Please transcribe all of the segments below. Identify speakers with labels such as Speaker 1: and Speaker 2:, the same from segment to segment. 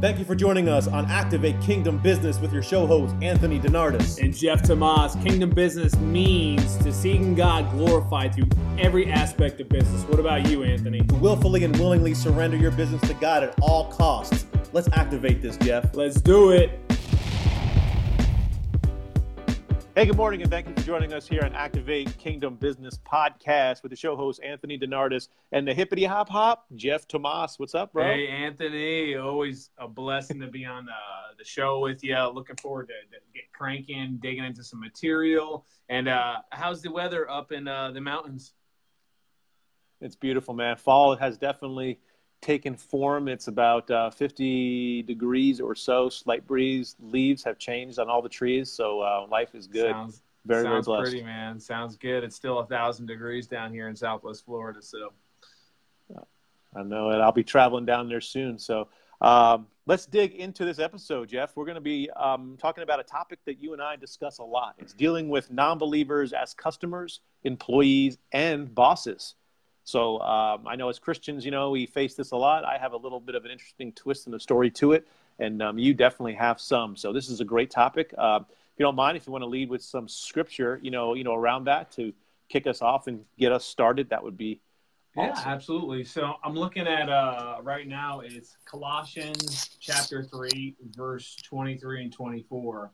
Speaker 1: Thank you for joining us on Activate Kingdom Business with your show host, Anthony Donardis.
Speaker 2: And Jeff Tomas. Kingdom business means to seeing God glorified through every aspect of business. What about you, Anthony?
Speaker 1: To willfully and willingly surrender your business to God at all costs. Let's activate this, Jeff.
Speaker 2: Let's do it.
Speaker 1: Hey, good morning, and thank you for joining us here on Activate Kingdom Business Podcast with the show host Anthony Donardis and the hippity hop hop Jeff Tomas. What's up, bro?
Speaker 2: Hey, Anthony. Always a blessing to be on the, the show with you. Looking forward to, to get cranking, digging into some material. And uh, how's the weather up in uh, the mountains?
Speaker 1: It's beautiful, man. Fall has definitely taken form. It's about uh, 50 degrees or so, slight breeze. Leaves have changed on all the trees, so uh, life is good.
Speaker 2: Sounds,
Speaker 1: very,
Speaker 2: sounds
Speaker 1: very blessed.
Speaker 2: pretty, man. Sounds good. It's still a thousand degrees down here in Southwest Florida, so
Speaker 1: I know it. I'll be traveling down there soon. So um, let's dig into this episode, Jeff. We're going to be um, talking about a topic that you and I discuss a lot. It's dealing with non-believers as customers, employees, and bosses. So um, I know as Christians, you know, we face this a lot. I have a little bit of an interesting twist in the story to it, and um, you definitely have some. So this is a great topic. Uh, if you don't mind, if you want to lead with some scripture, you know, you know, around that to kick us off and get us started, that would be
Speaker 2: yeah, absolutely. So I'm looking at uh, right now. It's Colossians chapter three, verse 23 and 24.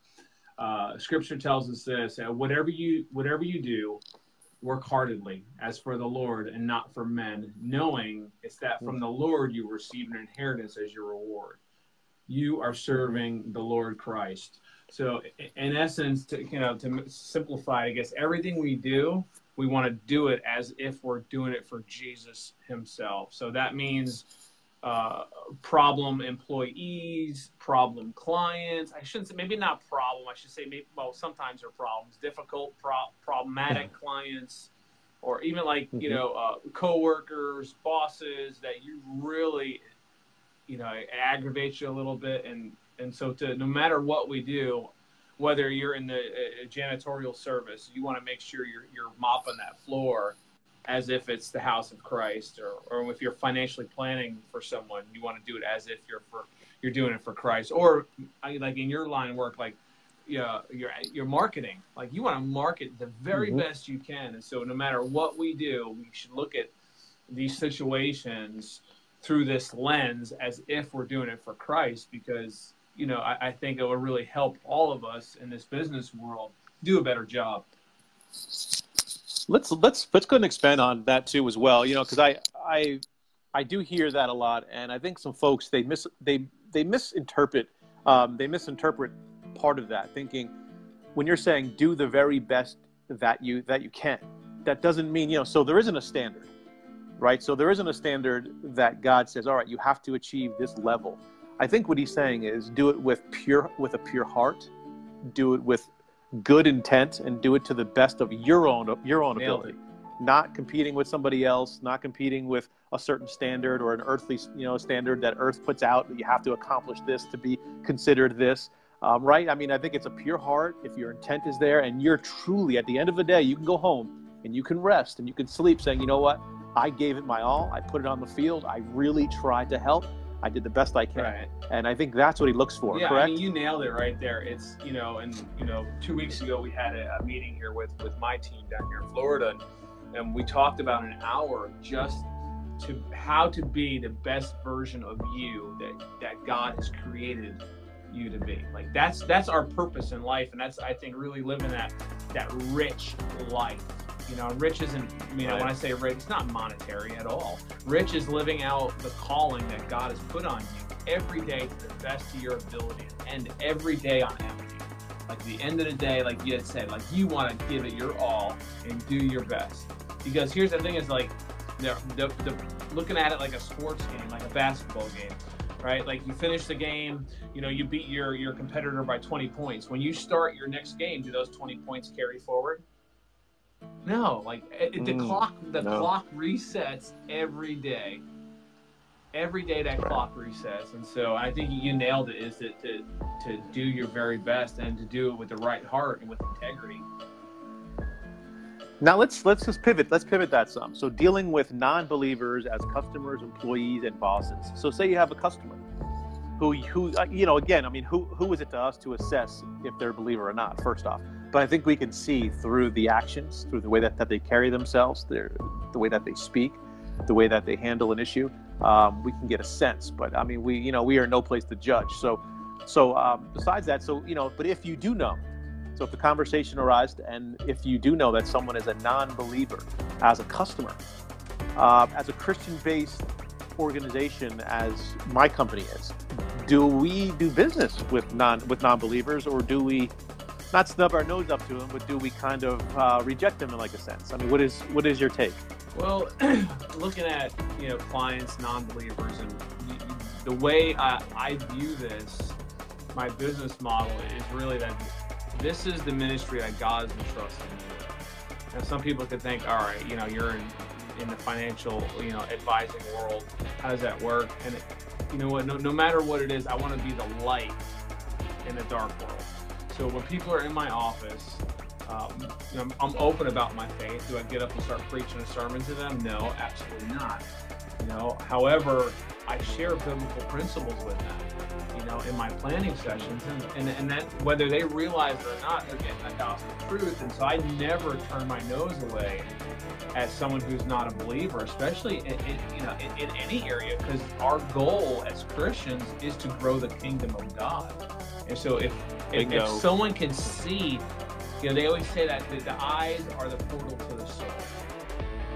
Speaker 2: Uh, scripture tells us this: that whatever you whatever you do, work heartedly as for the Lord and not for men, knowing it's that from the Lord you receive an inheritance as your reward. You are serving the Lord Christ. So, in essence, to you know, to simplify, I guess everything we do, we want to do it as if we're doing it for Jesus Himself. So that means uh, problem employees, problem clients. I shouldn't say maybe not problem. I should say maybe well sometimes they're problems, difficult, pro- problematic clients, or even like you know uh, coworkers, bosses that you really you know aggravate you a little bit, and and so to no matter what we do. Whether you're in the uh, janitorial service, you want to make sure you're, you're mopping that floor as if it's the house of Christ, or, or if you're financially planning for someone, you want to do it as if you're for you're doing it for Christ, or like in your line of work, like yeah, your your marketing, like you want to market the very mm-hmm. best you can, and so no matter what we do, we should look at these situations through this lens as if we're doing it for Christ, because you know I, I think it will really help all of us in this business world do a better job
Speaker 1: let's let's let's go and expand on that too as well. You know, because I I I do hear that a lot, and I think some folks they mis they they misinterpret um, they misinterpret part of that, thinking when you're saying do the very best that you that you can, that doesn't mean you know. So there isn't a standard, right? So there isn't a standard that God says, all right, you have to achieve this level. I think what he's saying is do it with pure with a pure heart, do it with good intent and do it to the best of your own your own
Speaker 2: Nailed
Speaker 1: ability. it. not competing with somebody else not competing with a certain standard or an earthly you know standard that earth puts out that you have to accomplish this to be considered this. Um, right? I mean i think it's a pure heart. If your intent is there and you're truly at the end of the day you can go home and you can rest and you can sleep saying you know what? I gave it my all. I put it on the field. I really tried to help I did the best I can.
Speaker 2: Right.
Speaker 1: And I think that's what he looks for,
Speaker 2: yeah,
Speaker 1: correct?
Speaker 2: I mean, you nailed it right there. It's, you know, and, you know, two weeks ago we had a, a meeting here with, with my team down here in Florida, and, and we talked about an hour just to how to be the best version of you that, that God has created you to be. Like that's that's our purpose in life, and that's I think really living that that rich life you know, rich isn't, you know, right. when I say rich, it's not monetary at all. Rich is living out the calling that God has put on you every day to the best of your ability and every day on empty. Like the end of the day, like you had said, like you want to give it your all and do your best. Because here's the thing is like, the, the, the, looking at it like a sports game, like a basketball game, right? Like you finish the game, you know, you beat your, your competitor by 20 points. When you start your next game, do those 20 points carry forward? No, like it, the mm, clock the no. clock resets every day. Every day that clock resets, and so I think you nailed it. Is to, to to do your very best and to do it with the right heart and with integrity.
Speaker 1: Now let's let's just pivot. Let's pivot that some. So dealing with non-believers as customers, employees, and bosses. So say you have a customer, who who uh, you know again i mean who who is it to us to assess if they're a believer or not first off but i think we can see through the actions through the way that, that they carry themselves their the way that they speak the way that they handle an issue um, we can get a sense. But i mean we you know we are no place to judge. So so um, besides that so you know but if you do know so if the conversation arises and if you do know that someone is a non-believer as a customer uh, as a christian-based organization as my company is, do we do business with non with non-believers, or do we not snub our nose up to them, but do we kind of uh, reject them in like a sense? I mean, what is what is your take?
Speaker 2: Well, looking at you know clients, non-believers, and the way I, I view this, my business model is really that this is the ministry that God has entrusted me with. Now, some people could think, all right, you know, you're in in the financial, you know, advising world. How does that work? And it, you know what? No, no matter what it is, I want to be the light in the dark world. So when people are in my office, um, I'm, I'm open about my faith. Do I get up and start preaching a sermon to them? No, absolutely not. You know, however, I share biblical principles with them You know, in my planning sessions, and, and, and that whether they realize it or not, they're getting the gospel truth. And so I never turn my nose away as someone who's not a believer, especially in, in you know in, in any area, because our goal as Christians is to grow the kingdom of God. And so if if, if someone can see, you know, they always say that the, the eyes are the portal to the soul.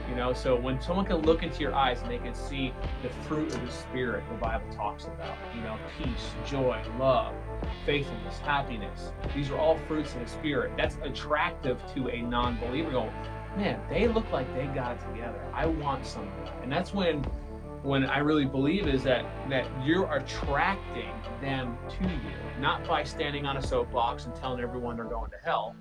Speaker 2: You know, so when someone can look into your eyes and they can see the fruit of the Spirit, the Bible talks about, you know, peace, joy, love, faithfulness, happiness. These are all fruits of the Spirit. That's attractive to a non believer. Go, man, they look like they got it together. I want some of that. And that's when when I really believe is that that you're attracting them to you, not by standing on a soapbox and telling everyone they're going to hell.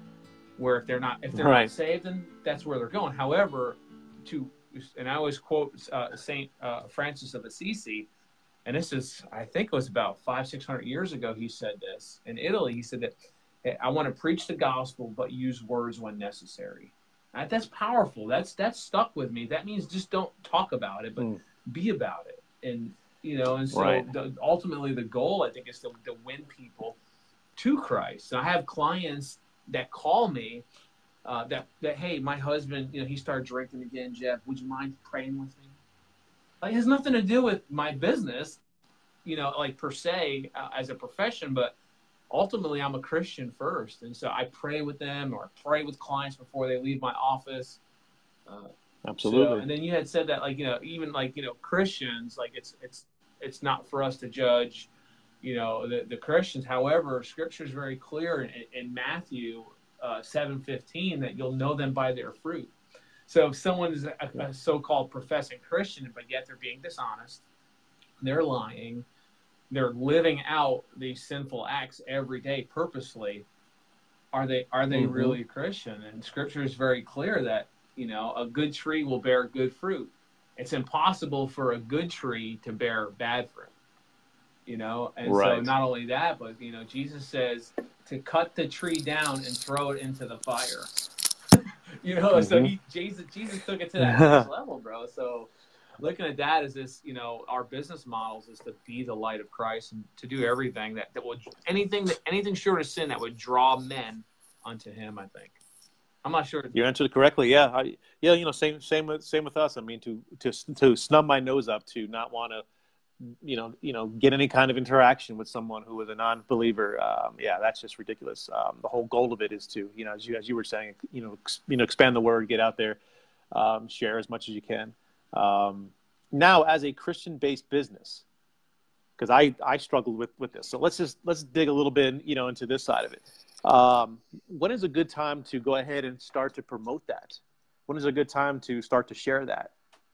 Speaker 2: Where if they're not if they're right. not saved, then that's where they're going. However, to, and I always quote uh, Saint uh, Francis of Assisi, and this is, I think it was about five, six hundred years ago. He said this in Italy. He said that hey, I want to preach the gospel, but use words when necessary. Right? That's powerful. That's that's stuck with me. That means just don't talk about it, but mm. be about it. And you know, and so right. the, ultimately the goal I think is to, to win people to Christ. And I have clients that call me uh, that that hey, my husband, you know, he started drinking again. Jeff, would you mind praying with me? Like, it has nothing to do with my business, you know, like per se uh, as a profession, but ultimately I'm a Christian first, and so I pray with them or pray with clients before they leave my office.
Speaker 1: Uh, Absolutely. So,
Speaker 2: and then you had said that, like you know, even like you know, Christians, like it's it's it's not for us to judge, you know, the, the Christians. However, Scripture is very clear in, in Matthew uh, 7:15 that you'll know them by their fruit. So if someone is a, a so-called professing Christian, but yet they're being dishonest, they're lying, they're living out these sinful acts every day purposely, are they are they mm-hmm. really Christian? And Scripture is very clear that you know a good tree will bear good fruit. It's impossible for a good tree to bear bad fruit. You know, and right. so not only that, but you know, Jesus says to cut the tree down and throw it into the fire. you know, mm-hmm. so he Jesus Jesus took it to that next level, bro. So looking at that is this, you know, our business models is to be the light of Christ and to do everything that, that would anything that anything short of sin that would draw men unto him, I think. I'm not sure.
Speaker 1: You answered correctly. Yeah, I, yeah. You know, same, same with, same with us. I mean, to to to snub my nose up, to not want to you know, you know, get any kind of interaction with someone who is a non-believer, um, yeah, that's just ridiculous. Um, the whole goal of it is to, you know, as you as you were saying, you know, ex, you know, expand the word, get out there, um, share as much as you can. Um, now, as a Christian-based business, because I I struggled with with this, so let's just let's dig a little bit, you know, into this side of it. Um, when is a good time to go ahead and start to promote that? When is a good time to start to share that?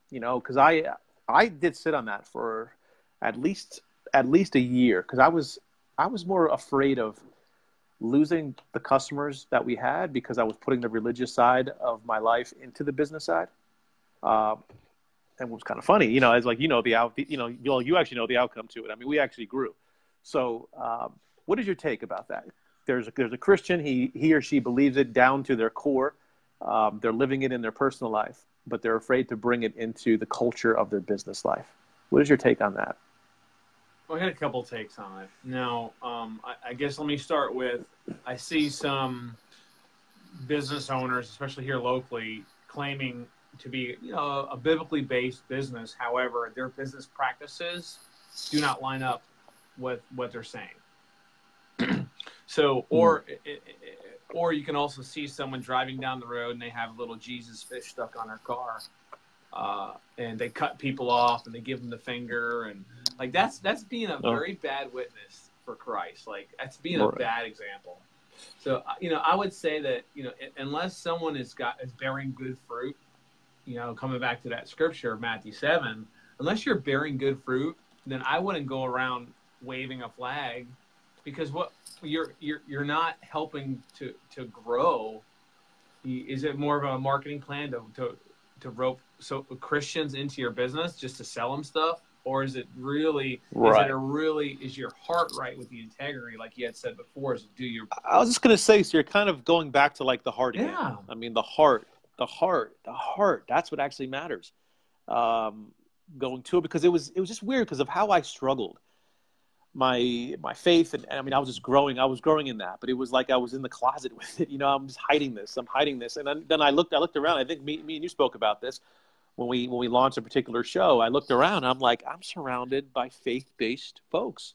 Speaker 1: You know, because I I did sit on that for at least at least a year because I was I was more afraid of losing the customers that we had because I was putting the religious side of my life into the business side. Uh, and it was kind of funny, you know, as like you know the out, you know, you, you actually know the outcome to it. I mean, we actually grew. So, um, what is your take about that? There's a, there's a Christian, he he or she believes it down to their core. Um, they're living it in their personal life, but they're afraid to bring it into the culture of their business life. What is your take on that?
Speaker 2: Well, I had a couple takes on it. Now, um, I, I, guess let me start with I see some business owners, especially here locally, claiming to be you know a biblically based business. However, their business practices do not line up with what they're saying. So, or mm. or you can also see someone driving down the road and they have a little Jesus fish stuck on their car, uh, and they cut people off and they give them the finger and like that's that's being a oh. very bad witness for Christ. Like that's being a bad example. So uh, you know, I would say that you know, unless someone is got is bearing good fruit, you know, coming back to that scripture of Matthew seven, unless you're bearing good fruit, then I wouldn't go around waving a flag, because what you're you're you're not helping to to grow. Is it more of a marketing plan to to to rope so Christians into your business just to sell them stuff? or is it really right. is it a really is your heart right with the integrity like you had said before is do your
Speaker 1: i was just going to say so you're kind of going back to like the heart yeah again. i mean the heart the heart the heart that's what actually matters um, going to it because it was it was just weird because of how i struggled my my faith and, and, i mean i was just growing i was growing in that but it was like i was in the closet with it you know i'm just hiding this i'm hiding this and then, then i looked i looked around i think me, me and you spoke about this when we when we launched a particular show, I looked around. I'm like, I'm surrounded by faith based folks.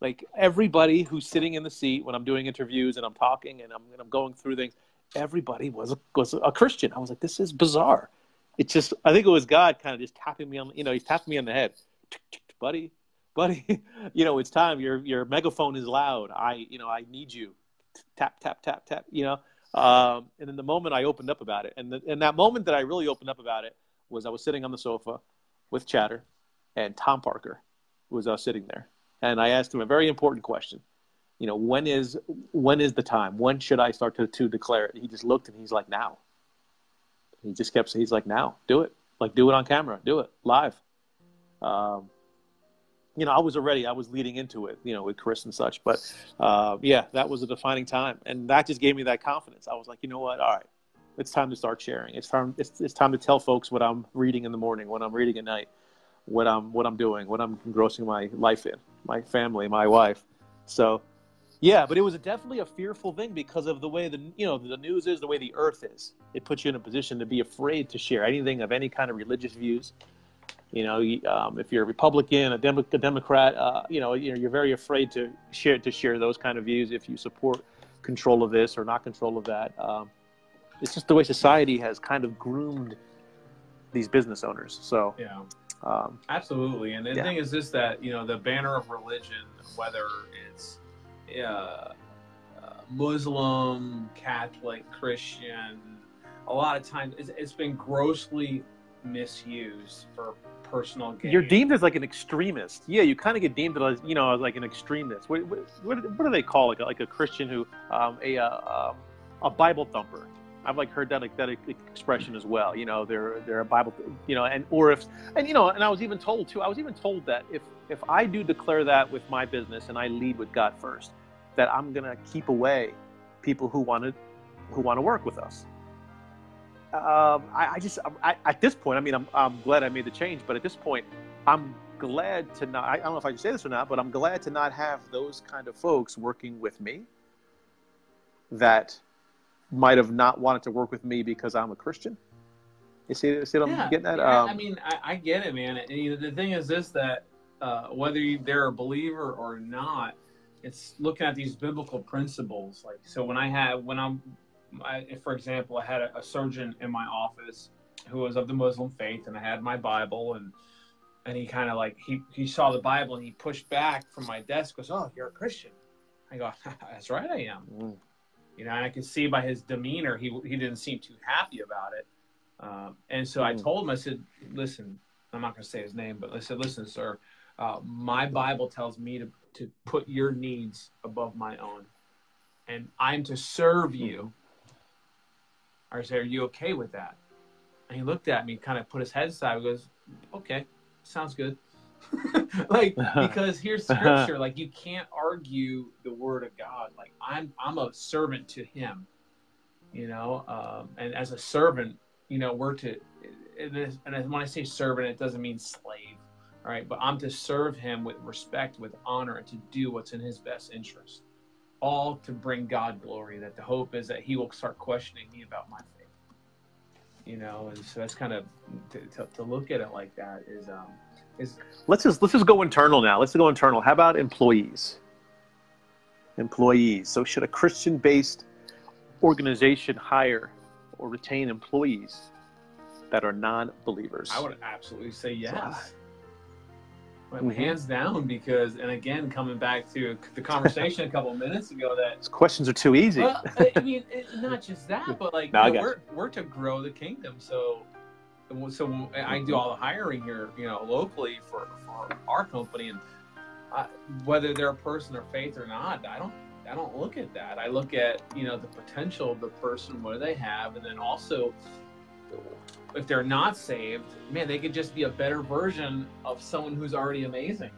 Speaker 1: Like everybody who's sitting in the seat when I'm doing interviews and I'm talking and I'm and I'm going through things, everybody was a, was a Christian. I was like, this is bizarre. It's just I think it was God kind of just tapping me on you know he's tapping me on the head, buddy, buddy. you know it's time. Your your megaphone is loud. I you know I need you. Tap tap tap tap. You know. Um, and then the moment I opened up about it, and the, and that moment that I really opened up about it, was I was sitting on the sofa with Chatter, and Tom Parker was uh, sitting there, and I asked him a very important question. You know, when is when is the time? When should I start to, to declare it? He just looked and he's like, now. He just kept saying, he's like, now, do it. Like, do it on camera, do it live. Um, you know, I was already, I was leading into it, you know, with Chris and such. But uh, yeah, that was a defining time. And that just gave me that confidence. I was like, you know what? All right, it's time to start sharing. It's time. It's, it's time to tell folks what I'm reading in the morning, what I'm reading at night, what I'm what I'm doing, what I'm engrossing my life in, my family, my wife. So, yeah, but it was definitely a fearful thing because of the way the you know the news is, the way the earth is. It puts you in a position to be afraid to share anything of any kind of religious views. You know, um, if you're a Republican, a, Dem- a Democrat, uh, you know, you're very afraid to share to share those kind of views if you support control of this or not control of that. Um, it's just the way society has kind of groomed these business owners. So
Speaker 2: yeah, um, absolutely. And the yeah. thing is this that you know the banner of religion, whether it's uh, uh, Muslim, Catholic, Christian, a lot of times it's, it's been grossly misused for personal gain.
Speaker 1: You're deemed as like an extremist. Yeah, you kind of get deemed as you know as like an extremist. What, what, what, do they call it? Like a Christian who um, a uh, um, a Bible thumper. I've like heard that like that expression as well. You know, they're they're a Bible, you know, and or if and you know, and I was even told too. I was even told that if if I do declare that with my business and I lead with God first, that I'm gonna keep away people who want to who want to work with us. Um, I, I, just I, at this point, I mean, I'm I'm glad I made the change, but at this point, I'm glad to not. I don't know if I should say this or not, but I'm glad to not have those kind of folks working with me. That might have not wanted to work with me because I'm a Christian. You see, see what yeah, I'm getting at?
Speaker 2: Yeah, um, I mean, I, I, get it, man. And, you know, the thing is this that uh, whether you, they're a believer or not, it's looking at these biblical principles. Like, so when I had, when I'm, I, for example, I had a, a surgeon in my office who was of the Muslim faith, and I had my Bible, and and he kind of like he he saw the Bible and he pushed back from my desk, goes, "Oh, you're a Christian." I go, "That's right, I am." Mm. You know, and I could see by his demeanor, he he didn't seem too happy about it. Um, and so mm. I told him, I said, "Listen, I'm not going to say his name, but I said, listen, sir, uh, my Bible tells me to to put your needs above my own, and I'm to serve you." I said, "Are you okay with that?" And he looked at me, kind of put his head aside. Goes, "Okay, sounds good." like because here's scripture like you can't argue the word of god like i'm i'm a servant to him you know um, and as a servant you know we're to and when i say servant it doesn't mean slave all right But I'm to serve him with respect, with honor, and to do what's in his best interest. All to bring God glory. That the hope is that he will start questioning me about my faith. You know, and so that's kind of to, to, to look at it like that is um is
Speaker 1: let's just let's just go internal now. Let's go internal. How about employees? Employees. So should a Christian-based organization hire or retain employees that are non-believers?
Speaker 2: I would absolutely say yes.
Speaker 1: Mhm.
Speaker 2: Hands down, because and again, coming back to the conversation a couple of minutes ago, that
Speaker 1: questions are too easy.
Speaker 2: well, I mean, it, not just that, but like
Speaker 1: No,
Speaker 2: you know, we're we're to grow the kingdom. So, so I do all the hiring here, you know, locally for, for our company, and I, whether they're a person of faith or not, I don't I don't look at that. I look at you know the potential of the person, what do they have, and then also if they're not saved, man, they could just be a better version of someone who's already amazing.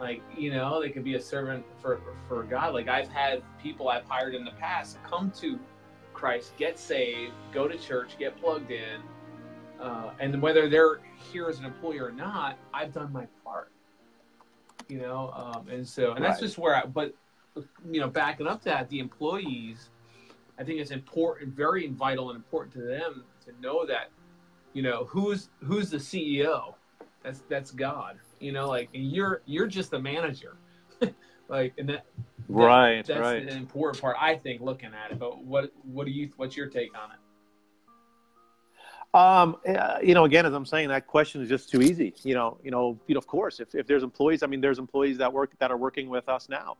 Speaker 2: Like, you know, they could be a servant for, for God. Like, I've had people I've hired in the past come to Christ, get saved, go to church, get plugged in. Uh, and whether they're here as an employee or not, I've done my part. You know, um, and so, and that's
Speaker 1: Right.
Speaker 2: just where I, but, you know, backing up that, the employees, I think it's important, very vital and important to them to know that you know who's who's the ceo that's that's god you know like and you're you're just the manager like and that
Speaker 1: right,
Speaker 2: that's
Speaker 1: right.
Speaker 2: an important part i think looking at it but what what do you what's your take on it
Speaker 1: Um, you know, again, as I'm saying, that question is just too easy. You know, you know, you know, of course, if, if there's employees, I mean, there's employees that work that are working with us now.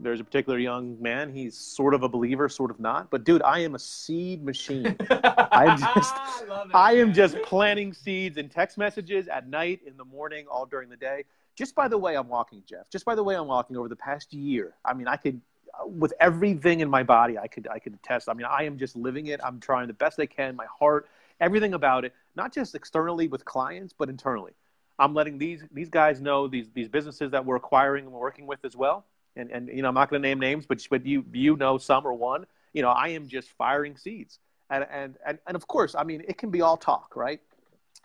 Speaker 1: There's a particular young man. He's sort of a believer, sort of not. But dude, I am a seed machine. I'm just-
Speaker 2: I, it,
Speaker 1: I am just planting seeds in text messages at night, in the morning, all during the day. Just by the way I'm walking, Jeff. Just by the way I'm walking over the past year. I mean, I could, uh, with everything in my body, I could, I could attest. I mean, I am just living it. I'm trying the best I can. My heart, everything about it, not just externally with clients, but internally. I'm letting these these guys know these these businesses that we're acquiring and we're working with as well. And and you know, I'm not going to name names, but but you you know some or one. You know, I am just firing seeds. And and and, and of course, I mean, it can be all talk, right?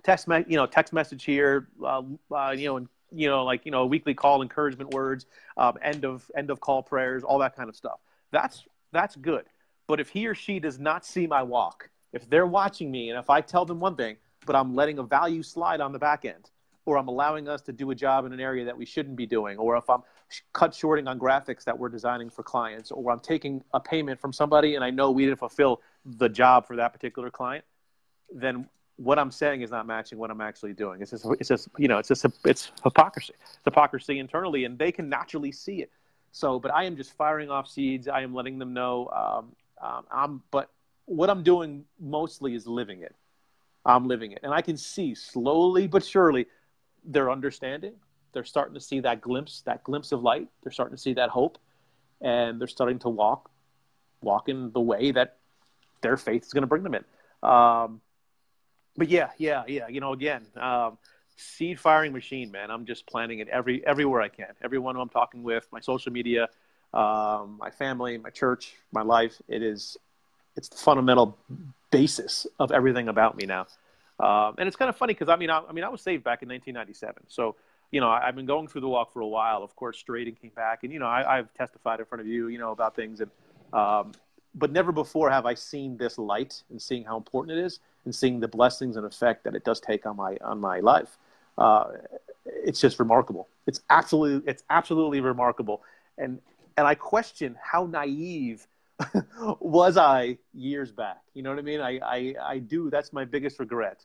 Speaker 1: Text me, you know, text message here, uh, uh, you know, and you know, like you know, weekly call encouragement words, um, end of end of call prayers, all that kind of stuff. That's that's good. But if he or she does not see my walk, if they're watching me, and if I tell them one thing, but I'm letting a value slide on the back end, or I'm allowing us to do a job in an area that we shouldn't be doing, or if I'm cut shorting on graphics that we're designing for clients, or I'm taking a payment from somebody and I know we didn't fulfill the job for that particular client, then what I'm saying is not matching what I'm actually doing. It's just, it's just, you know, it's just, it's hypocrisy. It's hypocrisy internally, and they can naturally see it. So, but I am just firing off seeds. I am letting them know. Um, um, I'm, but what I'm doing mostly is living it. I'm living it, and I can see slowly but surely they're understanding. They're starting to see that glimpse, that glimpse of light. They're starting to see that hope, and they're starting to walk, walk in the way that their faith is going to bring them in. Um, but yeah, yeah, yeah. You know, again, um, seed firing machine, man. I'm just planting it every everywhere I can. Everyone who I'm talking with, my social media, um, my family, my church, my life. It is, it's the fundamental basis of everything about me now. Um, and it's kind of funny because I mean, I, I mean, I was saved back in 1997, so you know, I've been going through the walk for a while. Of course, straight and came back, and you know, I, I've testified in front of you, you know, about things, and um, but never before have I seen this light and seeing how important it is, and seeing the blessings and effect that it does take on my on my life. Uh, it's just remarkable. It's absolutely it's absolutely remarkable, and and I question how naive was I years back. You know what I mean? I, I I do. That's my biggest regret,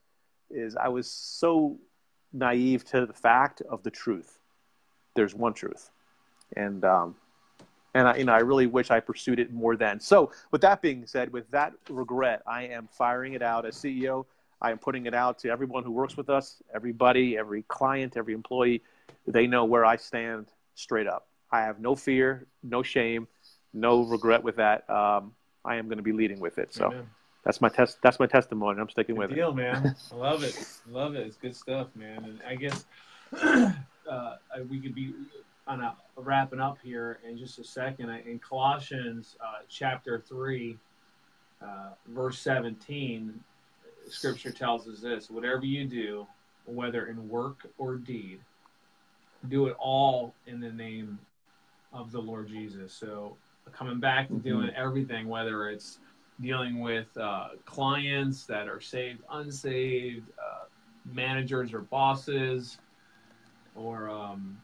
Speaker 1: is I was so naive to the fact of the truth. There's one truth, and um, and I, you know, I really wish I pursued it more then. So, with that being said, with that regret, I am firing it out as CEO. I am putting it out to everyone who works with us, everybody, every client, every employee. They know where I stand straight up. I have no fear, no shame, no regret with that. Um, I am going to be leading with it. So
Speaker 2: Amen.
Speaker 1: That's my test. That's my testimony. I'm sticking
Speaker 2: Good
Speaker 1: with it.
Speaker 2: deal, man. I love it. Love it. It's good stuff, man. And I guess uh, we could be on a wrapping up here in just a second. In Colossians uh, chapter three, uh, verse seventeen, Scripture tells us this: whatever you do, whether in work or deed, do it all in the name of the Lord Jesus. So coming back to mm-hmm. doing everything, whether it's dealing with uh, clients that are saved, unsaved, uh, managers or bosses, or um,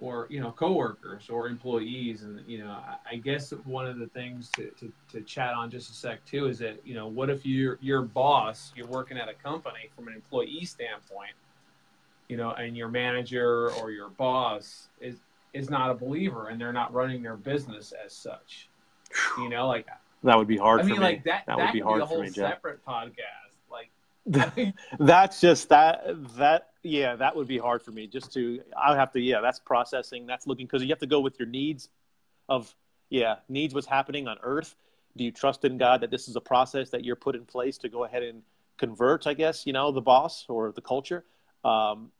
Speaker 2: or you know coworkers or employees, and you know I, I guess one of the things to, to, to, chat on just a sec too is that you know what if you're your boss, you're working at a company from an employee standpoint, you know, and your manager or your boss is is not a believer and they're not running their business as such. You know, like
Speaker 1: that would be hard.
Speaker 2: I mean,
Speaker 1: for
Speaker 2: like
Speaker 1: me.
Speaker 2: that. That, that would be hard be a whole for me, Jeff. Separate podcast. Like
Speaker 1: that's just that that yeah that would be hard for me just to I have to yeah that's processing that's looking because you have to go with your needs of yeah needs what's happening on Earth. Do you trust in God that this is a process that you're put in place to go ahead and convert? I guess you know the boss or the culture. Um,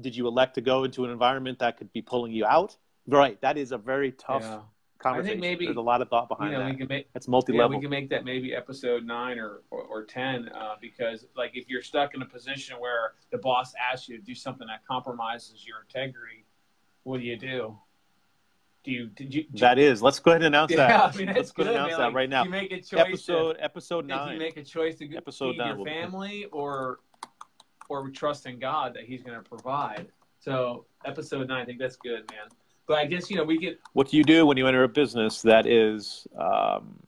Speaker 1: did you elect to go into an environment that could be pulling you out? Right. That is a very tough yeah. Conversation. I think maybe there's a lot of thought behind you know, that. We can make, It's multi-level.
Speaker 2: Yeah, we can make that maybe episode nine or or, or ten uh, because like if you're stuck in a position where the boss asks you to do something that compromises your integrity, what do you do? Do you, did you, did
Speaker 1: that is. Let's go ahead and announce
Speaker 2: yeah,
Speaker 1: that.
Speaker 2: I mean,
Speaker 1: Let's
Speaker 2: go ahead
Speaker 1: and announce that
Speaker 2: like,
Speaker 1: right now.
Speaker 2: You make a choice.
Speaker 1: Episode episode nine.
Speaker 2: If you make a choice to episode feed nine, your family or or trust in God that He's going to provide. So episode nine, I think that's good, man. But I guess you know we get.
Speaker 1: What do you do when you enter a business that is um,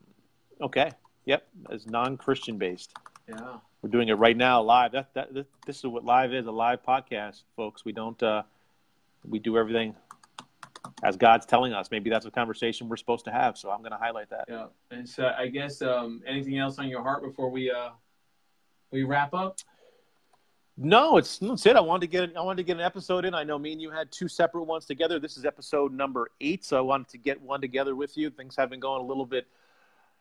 Speaker 1: okay? Yep, is non-Christian based.
Speaker 2: Yeah,
Speaker 1: we're doing it right now live. That, that this is what live is—a live podcast, folks. We don't. Uh, we do everything as God's telling us. Maybe that's a conversation we're supposed to have. So I'm going to highlight that.
Speaker 2: Yeah, and so I guess um, anything else on your heart before we uh, we wrap up?
Speaker 1: No, it's that's it. I wanted to get I wanted to get an episode in. I know me and you had two separate ones together. This is episode number eight, so I wanted to get one together with you. Things have been going a little bit,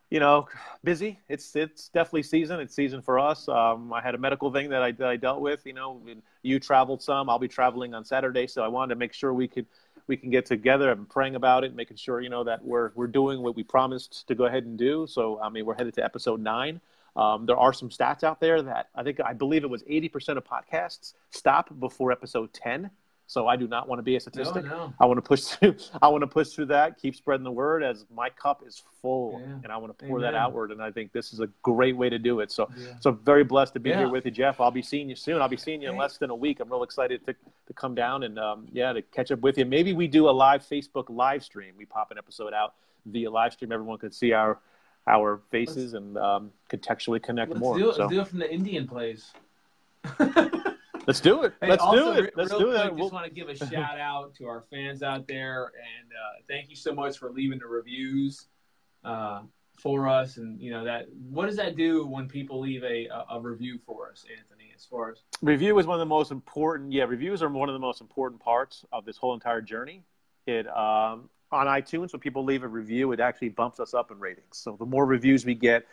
Speaker 1: you know, busy. It's it's definitely season. It's season for us. Um, I had a medical thing that I, that I dealt with. You know, you traveled some. I'll be traveling on Saturday, so I wanted to make sure we could we can get together. I'm praying about it, making sure you know that we're we're doing what we promised to go ahead and do. So I mean, we're headed to episode nine. Um, there are some stats out there that I think I believe it was 80% of podcasts stop before episode 10. So I do not want to be a statistic.
Speaker 2: No, no.
Speaker 1: I want to push through. I want to push through that. Keep spreading the word as my cup is full, yeah. and I want to pour Amen. that outward. And I think this is a great way to do it. So, yeah. so very blessed to be yeah. here with you, Jeff. I'll be seeing you soon. I'll be seeing you in less than a week. I'm real excited to to come down and um, yeah, to catch up with you. Maybe we do a live Facebook live stream. We pop an episode out via live stream. Everyone could see our our faces let's, and um, contextually connect
Speaker 2: let's
Speaker 1: more.
Speaker 2: Do it,
Speaker 1: so.
Speaker 2: Let's do it from the Indian place.
Speaker 1: let's do it.
Speaker 2: Hey,
Speaker 1: let's
Speaker 2: also,
Speaker 1: do it. Let's
Speaker 2: do
Speaker 1: it.
Speaker 2: I we'll... just want to give a shout out to our fans out there, and uh, thank you so much for leaving the reviews uh, for us. And you know that what does that do when people leave a, a, a review for us, Anthony? As far as
Speaker 1: review is one of the most important. Yeah, reviews are one of the most important parts of this whole entire journey. It um, on iTunes, when people leave a review, it actually bumps us up in ratings. So the more reviews we get,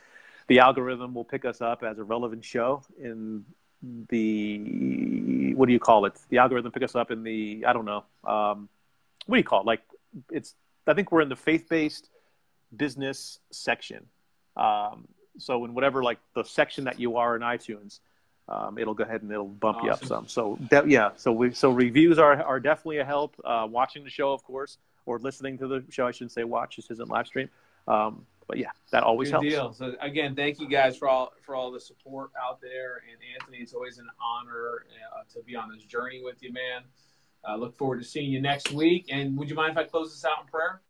Speaker 1: the algorithm will pick us up as a relevant show in the what do you call it? The algorithm pick us up in the I don't know. Um, what do you call it? Like it's I think we're in the faith-based business section. Um, so in whatever like the section that you are in iTunes, um, it'll go ahead and it'll bump awesome. you up some. So de- yeah, so we so reviews are are definitely a help. Uh, watching the show, of course or listening to the show. I shouldn't say watch. This isn't live stream. Um, but yeah, that always
Speaker 2: Good
Speaker 1: helps.
Speaker 2: Deal. So again, thank you guys for all for all the support out there. And Anthony, it's always an honor uh, to be on this journey with you, man. Uh, look forward to seeing you next week. And would you mind if I close this out in prayer?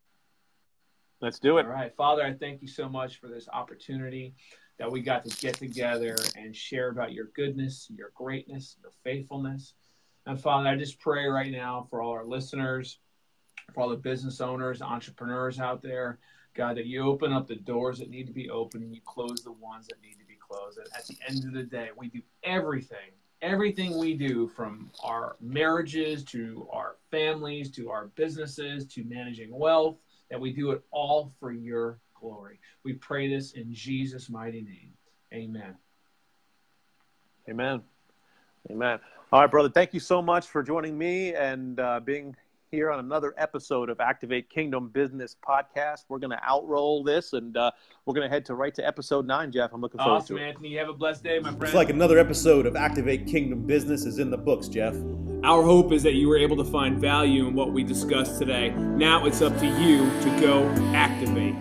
Speaker 1: Let's do it.
Speaker 2: All right, Father, I thank you so much for this opportunity that we got to get together and share about your goodness, your greatness, your faithfulness. And Father, I just pray right now for all our listeners for all the business owners, entrepreneurs out there, God, that you open up the doors that need to be opened and you close the ones that need to be closed. And at the end of the day, we do everything, everything we do from our marriages to our families to our businesses to managing wealth, that we do it all for your glory. We pray this in Jesus' mighty name. Amen.
Speaker 1: Amen. Amen. All right, brother. Thank you so much for joining me and uh, being here on another episode of Activate Kingdom Business Podcast. We're going to outroll this and uh, we're going to head to right to episode nine, Jeff. I'm looking forward
Speaker 2: awesome,
Speaker 1: to it.
Speaker 2: Awesome, Anthony. You have a blessed day, my friend.
Speaker 1: It's like another episode of Activate Kingdom Business is in the books, Jeff.
Speaker 2: Our hope is that you were able to find value in what we discussed today. Now it's up to you to go activate.